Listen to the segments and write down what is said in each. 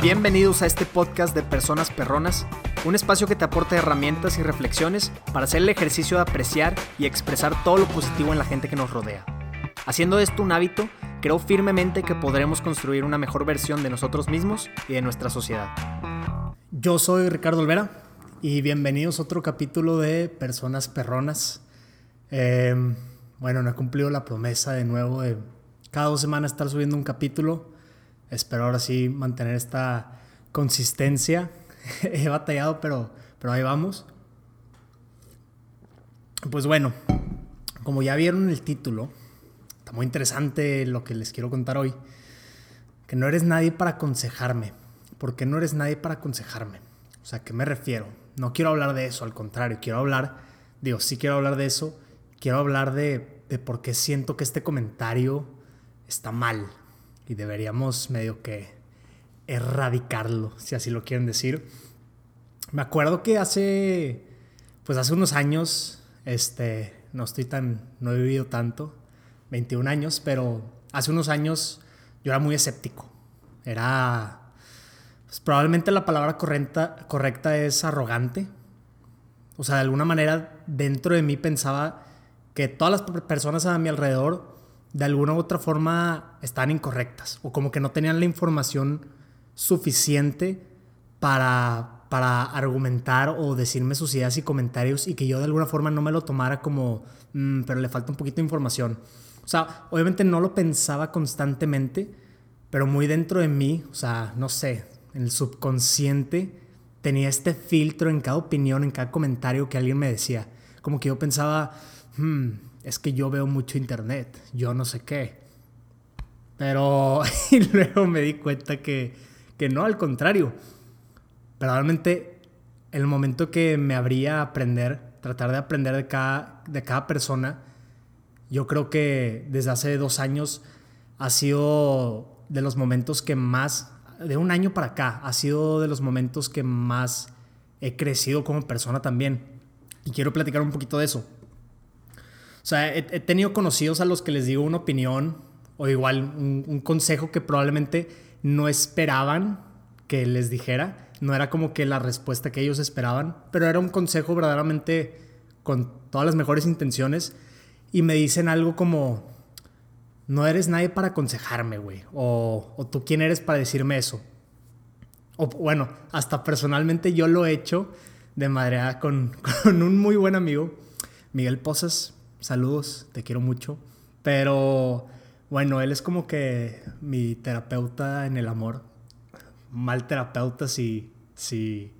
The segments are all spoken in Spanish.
Bienvenidos a este podcast de Personas Perronas, un espacio que te aporta herramientas y reflexiones para hacer el ejercicio de apreciar y expresar todo lo positivo en la gente que nos rodea. Haciendo esto un hábito, creo firmemente que podremos construir una mejor versión de nosotros mismos y de nuestra sociedad. Yo soy Ricardo Olvera y bienvenidos a otro capítulo de Personas Perronas. Eh, bueno, no he cumplido la promesa de nuevo de cada dos semanas estar subiendo un capítulo. Espero ahora sí mantener esta consistencia. He batallado, pero, pero ahí vamos. Pues bueno, como ya vieron el título, está muy interesante lo que les quiero contar hoy. Que no eres nadie para aconsejarme. ¿Por qué no eres nadie para aconsejarme? O sea, ¿a qué me refiero? No quiero hablar de eso, al contrario, quiero hablar, digo, sí quiero hablar de eso, quiero hablar de, de por qué siento que este comentario está mal y deberíamos medio que erradicarlo, si así lo quieren decir. Me acuerdo que hace, pues hace unos años, este, no estoy tan, no he vivido tanto, 21 años, pero hace unos años yo era muy escéptico. Era, pues probablemente la palabra correcta, correcta es arrogante. O sea, de alguna manera dentro de mí pensaba que todas las personas a mi alrededor de alguna u otra forma estaban incorrectas o como que no tenían la información suficiente para, para argumentar o decirme sus ideas y comentarios y que yo de alguna forma no me lo tomara como, mm, pero le falta un poquito de información. O sea, obviamente no lo pensaba constantemente, pero muy dentro de mí, o sea, no sé, en el subconsciente tenía este filtro en cada opinión, en cada comentario que alguien me decía. Como que yo pensaba, hmm, es que yo veo mucho internet, yo no sé qué. Pero y luego me di cuenta que, que no, al contrario. Probablemente el momento que me abría a aprender, tratar de aprender de cada, de cada persona, yo creo que desde hace dos años ha sido de los momentos que más, de un año para acá, ha sido de los momentos que más he crecido como persona también. Y quiero platicar un poquito de eso. O sea, he, tenido conocidos a los que les digo una opinión o igual un, consejo que probablemente no esperaban que les dijera. No era como que la respuesta que ellos esperaban, pero era un consejo verdaderamente con todas las mejores intenciones. Y me dicen algo como, no eres nadie para aconsejarme, güey. O, tú quién eres para decirme eso. O bueno, hasta personalmente yo lo he hecho de madre con, con un muy buen amigo, Miguel Pozas saludos, te quiero mucho. Pero bueno, él es como que mi terapeuta en el amor. Mal terapeuta si, si,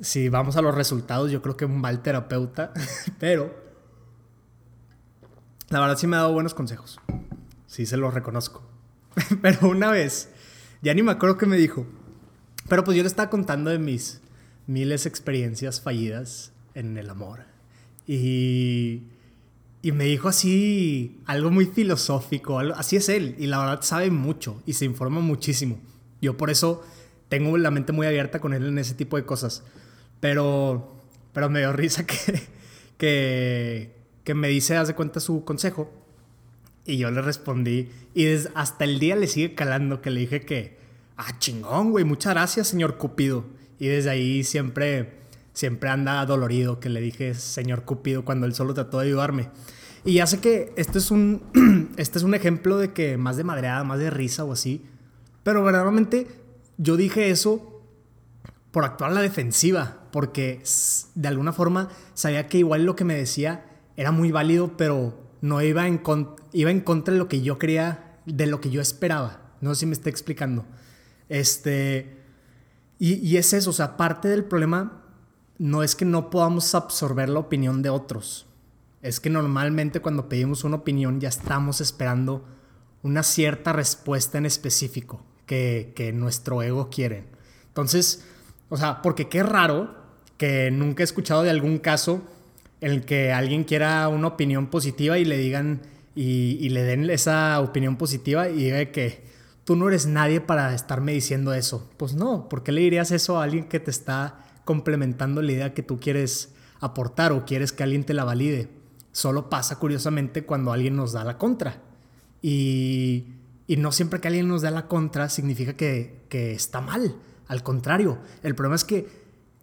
si vamos a los resultados, yo creo que un mal terapeuta. Pero la verdad sí me ha dado buenos consejos. Sí se los reconozco. Pero una vez, ya ni me acuerdo qué me dijo. Pero pues yo le estaba contando de mis miles experiencias fallidas en el amor. Y y me dijo así algo muy filosófico, así es él, y la verdad sabe mucho y se informa muchísimo. Yo por eso tengo la mente muy abierta con él en ese tipo de cosas. Pero, pero me dio risa que, que, que me dice, haz de cuenta su consejo. Y yo le respondí, y hasta el día le sigue calando que le dije que, ah, chingón, güey, muchas gracias, señor Cupido. Y desde ahí siempre siempre anda dolorido que le dije señor Cupido cuando él solo trató de ayudarme. Y ya sé que este es un, este es un ejemplo de que más de madreada, más de risa o así. Pero verdaderamente yo dije eso por actuar a la defensiva, porque de alguna forma sabía que igual lo que me decía era muy válido, pero no iba en, iba en contra de lo que yo quería, de lo que yo esperaba. No sé si me está explicando. Este, y, y es eso, o sea, parte del problema no es que no podamos absorber la opinión de otros. Es que normalmente cuando pedimos una opinión ya estamos esperando una cierta respuesta en específico que, nuestro ego quiere. Entonces, o sea, porque qué raro que nunca he escuchado de algún caso en el que alguien quiera una opinión positiva y le digan y, y le den esa opinión positiva y diga que tú no eres nadie para estarme diciendo eso. Pues no, ¿por qué le dirías eso a alguien que te está complementando la idea que tú quieres aportar o quieres que alguien te la valide. Solo pasa curiosamente cuando alguien nos da la contra. Y, Y no siempre que alguien nos dé la contra significa que, que está mal. Al contrario, el problema es que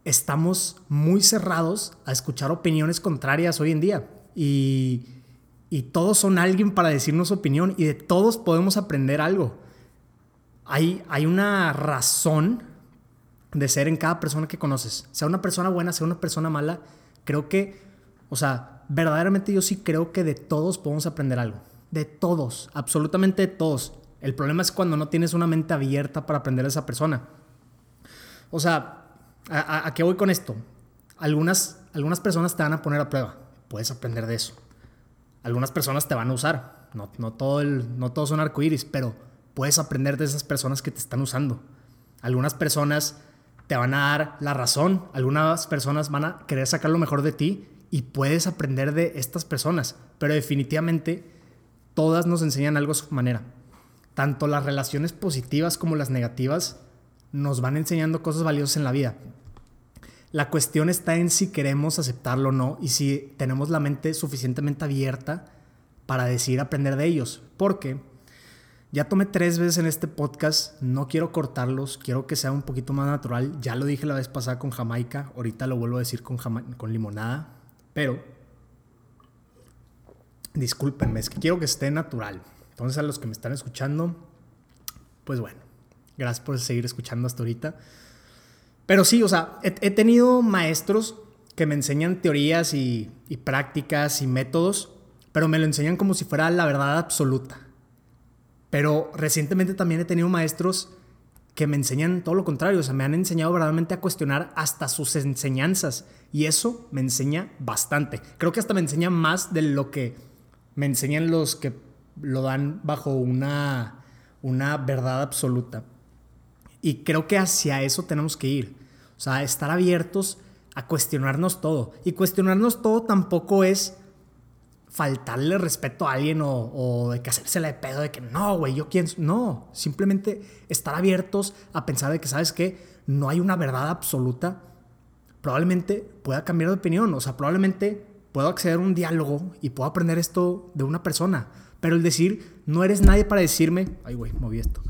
estamos muy cerrados a escuchar opiniones contrarias hoy en día. Y, y todos son alguien para decirnos opinión y de todos podemos aprender algo. Hay, hay una razón de ser en cada persona que conoces. Sea una persona buena, sea una persona mala. Creo que, o sea, verdaderamente yo sí creo que de todos podemos aprender algo. De todos, absolutamente de todos. El problema es cuando no tienes una mente abierta para aprender a esa persona. O sea, ¿a, qué voy con esto? Algunas, algunas personas te van a poner a prueba. Puedes aprender de eso. Algunas personas te van a usar. No, no, todo el, no todos son arcoíris, pero puedes aprender de esas personas que te están usando. Algunas personas te van a dar la razón, algunas personas van a querer sacar lo mejor de ti y puedes aprender de estas personas, pero definitivamente todas nos enseñan algo a su manera. Tanto las relaciones positivas como las negativas nos van enseñando cosas valiosas en la vida. La cuestión está en si queremos aceptarlo o no y si tenemos la mente suficientemente abierta para decidir aprender de ellos. Porque ya tomé tres veces en este podcast, no quiero cortarlos, quiero que sea un poquito más natural. Ya lo dije la vez pasada con Jamaica, ahorita lo vuelvo a decir con, limonada, pero discúlpenme, es que quiero que esté natural. Entonces a los que me están escuchando, pues bueno, gracias por seguir escuchando hasta ahorita. Pero sí, o sea, he, tenido maestros que me enseñan teorías y prácticas y métodos, pero me lo enseñan como si fuera la verdad absoluta. Pero recientemente también he tenido maestros que me enseñan todo lo contrario, o sea, me han enseñado verdaderamente a cuestionar hasta sus enseñanzas y eso me enseña bastante. Creo que hasta me enseña más de lo que me enseñan los que lo dan bajo una, una verdad absoluta. Y creo que hacia eso tenemos que ir. O sea, estar abiertos a cuestionarnos todo. Y cuestionarnos todo tampoco es faltarle respeto a alguien o, de que hacérsela de pedo de que no, güey, yo quién. No, simplemente estar abiertos a pensar de que, ¿sabes qué? No hay una verdad absoluta. Probablemente pueda cambiar de opinión. O sea, probablemente puedo acceder a un diálogo y puedo aprender esto de una persona. Pero el decir, no eres nadie para decirme, ay, güey, moví esto.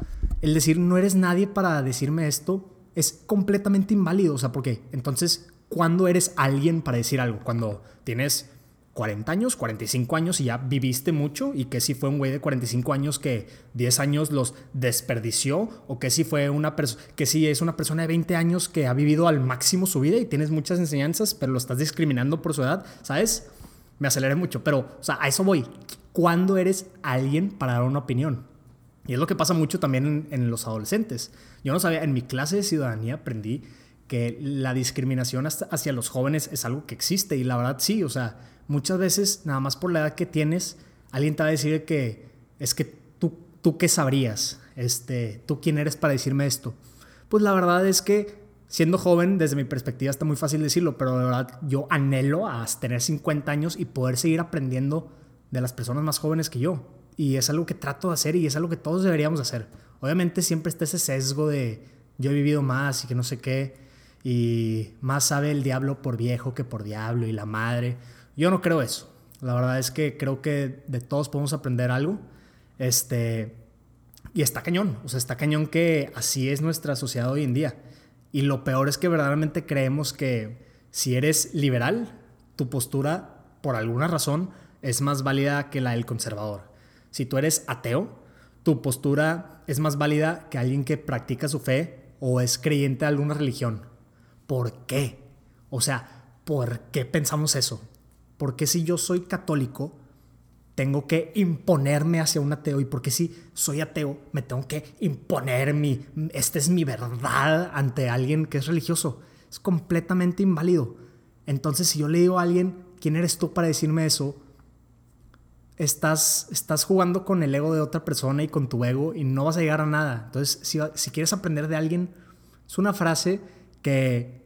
El decir, no eres nadie para decirme esto es completamente inválido. O sea, porque entonces, ¿cuándo eres alguien para decir algo? Cuando tienes 40 años, 45 años y ya viviste mucho y que si fue un güey de 45 años que 10 años los desperdició o que si fue una persona que si es una persona de 20 años que ha vivido al máximo su vida y tienes muchas enseñanzas, pero lo estás discriminando por su edad, ¿sabes? Me aceleré mucho, pero o sea, a eso voy. ¿Cuándo eres alguien para dar una opinión? Y es lo que pasa mucho también en, en los adolescentes. Yo no sabía, en mi clase de ciudadanía aprendí que la discriminación hacia los jóvenes es algo que existe y la verdad sí, o sea, muchas veces, nada más por la edad que tienes, alguien te va a decir que es que tú, tú qué sabrías, este, tú quién eres para decirme esto. Pues la verdad es que siendo joven, desde mi perspectiva está muy fácil decirlo, pero de verdad yo anhelo a tener 50 años y poder seguir aprendiendo de las personas más jóvenes que yo. Y es algo que trato de hacer y es algo que todos deberíamos hacer. Obviamente siempre está ese sesgo de yo he vivido más y que no sé qué, y más sabe el diablo por viejo que por diablo y la madre. Yo no creo eso. La verdad es que creo que de todos podemos aprender algo. Este, y está cañón. O sea, está cañón que así es nuestra sociedad hoy en día. Y lo peor es que verdaderamente creemos que si eres liberal, tu postura, por alguna razón, es más válida que la del conservador. Si tú eres ateo, tu postura es más válida que alguien que practica su fe o es creyente de alguna religión. ¿Por qué? O sea, ¿por qué pensamos eso? ¿Por si yo soy católico tengo que imponerme hacia un ateo? ¿Y por qué si soy ateo me tengo que imponer mi, esta es mi verdad ante alguien que es religioso? Es completamente inválido. Entonces, si yo le digo a alguien, ¿quién eres tú para decirme eso? Estás, estás jugando con el ego de otra persona y con tu ego y no vas a llegar a nada. Entonces, si, si quieres aprender de alguien, es una frase que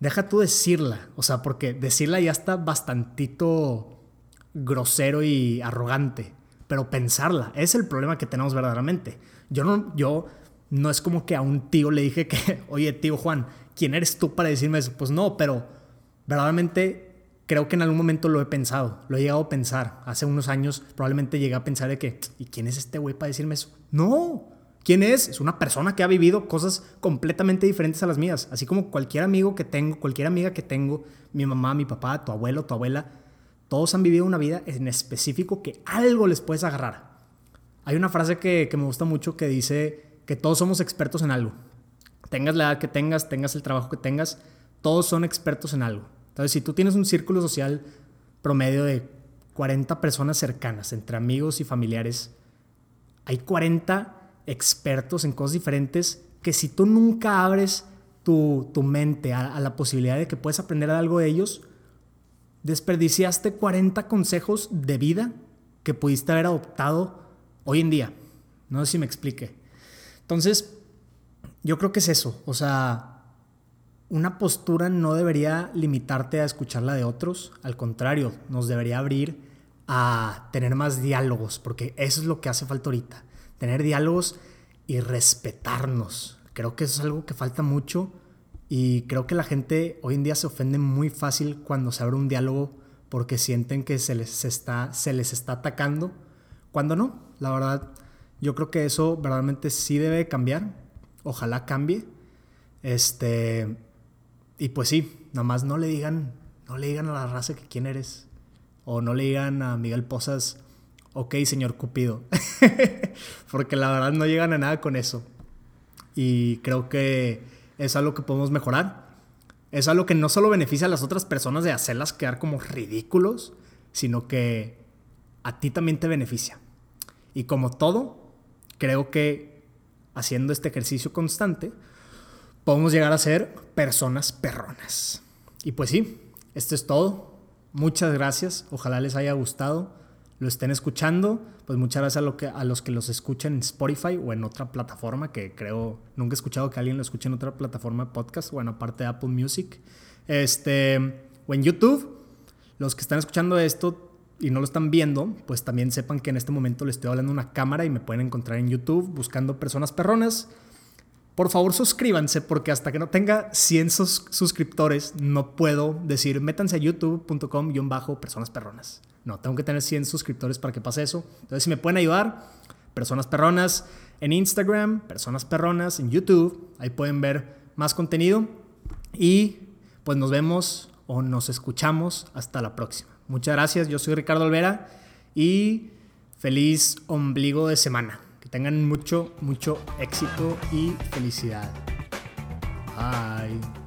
deja tú decirla, o sea, porque decirla ya está bastantito grosero y arrogante, pero pensarla es el problema que tenemos verdaderamente. Yo no, yo no es como que a un tío le dije que, oye, tío Juan, ¿quién eres tú para decirme eso? Pues no, pero verdaderamente creo que en algún momento lo he pensado, lo he llegado a pensar. Hace unos años probablemente llegué a pensar de que, ¿y quién es este güey para decirme eso? No, ¿quién es? Es una persona que ha vivido cosas completamente diferentes a las mías. Así como cualquier amigo que tengo, cualquier amiga que tengo, mi mamá, mi papá, tu abuelo, tu abuela, todos han vivido una vida en específico que algo les puedes agarrar. Hay una frase que, que me gusta mucho que dice que todos somos expertos en algo. Tengas la edad que tengas, tengas el trabajo que tengas, todos son expertos en algo. Entonces, si tú tienes un círculo social promedio de 40 personas cercanas, entre amigos y familiares, hay 40 expertos en cosas diferentes que si tú nunca abres tu, mente a, a, la posibilidad de que puedes aprender algo de ellos, desperdiciaste 40 consejos de vida que pudiste haber adoptado hoy en día. No sé si me explique. Entonces, yo creo que es eso. O sea, una postura no debería limitarte a escuchar la de otros, al contrario, nos debería abrir a tener más diálogos, porque eso es lo que hace falta ahorita, tener diálogos y respetarnos. Creo que eso es algo que falta mucho y creo que la gente hoy en día se ofende muy fácil cuando se abre un diálogo porque sienten que se les está, se les está atacando, cuando no, la verdad, yo creo que eso verdaderamente sí debe cambiar, ojalá cambie. Este, y pues sí, nada más no le digan, no le digan a la raza que quién eres. O no le digan a Miguel Posas, ok, señor Cupido. Porque la verdad no llegan a nada con eso. Y creo que es algo que podemos mejorar. Es algo que no solo beneficia a las otras personas de hacerlas quedar como ridículos, sino que a ti también te beneficia. Y como todo, creo que haciendo este ejercicio constante, podemos llegar a ser personas perronas. Y pues sí, esto es todo. Muchas gracias. Ojalá les haya gustado. Lo estén escuchando. Pues muchas gracias a, lo que, a los que los escuchan en Spotify o en otra plataforma que creo, nunca he escuchado que alguien lo escuche en otra plataforma de podcast, bueno, aparte de Apple Music. Este, o en YouTube. Los que están escuchando esto y no lo están viendo, pues también sepan que en este momento le estoy hablando a una cámara y me pueden encontrar en YouTube buscando personas perronas. Por favor, suscríbanse porque hasta que no tenga 100 suscriptores no puedo decir métanse a youtube.com-bajo personas perronas. No, tengo que tener 100 suscriptores para que pase eso. Entonces, si me pueden ayudar, personas perronas en Instagram, personas perronas en YouTube, ahí pueden ver más contenido y pues nos vemos o nos escuchamos hasta la próxima. Muchas gracias, yo soy Ricardo Olvera y feliz ombligo de semana tengan mucho, mucho éxito y felicidad. Bye.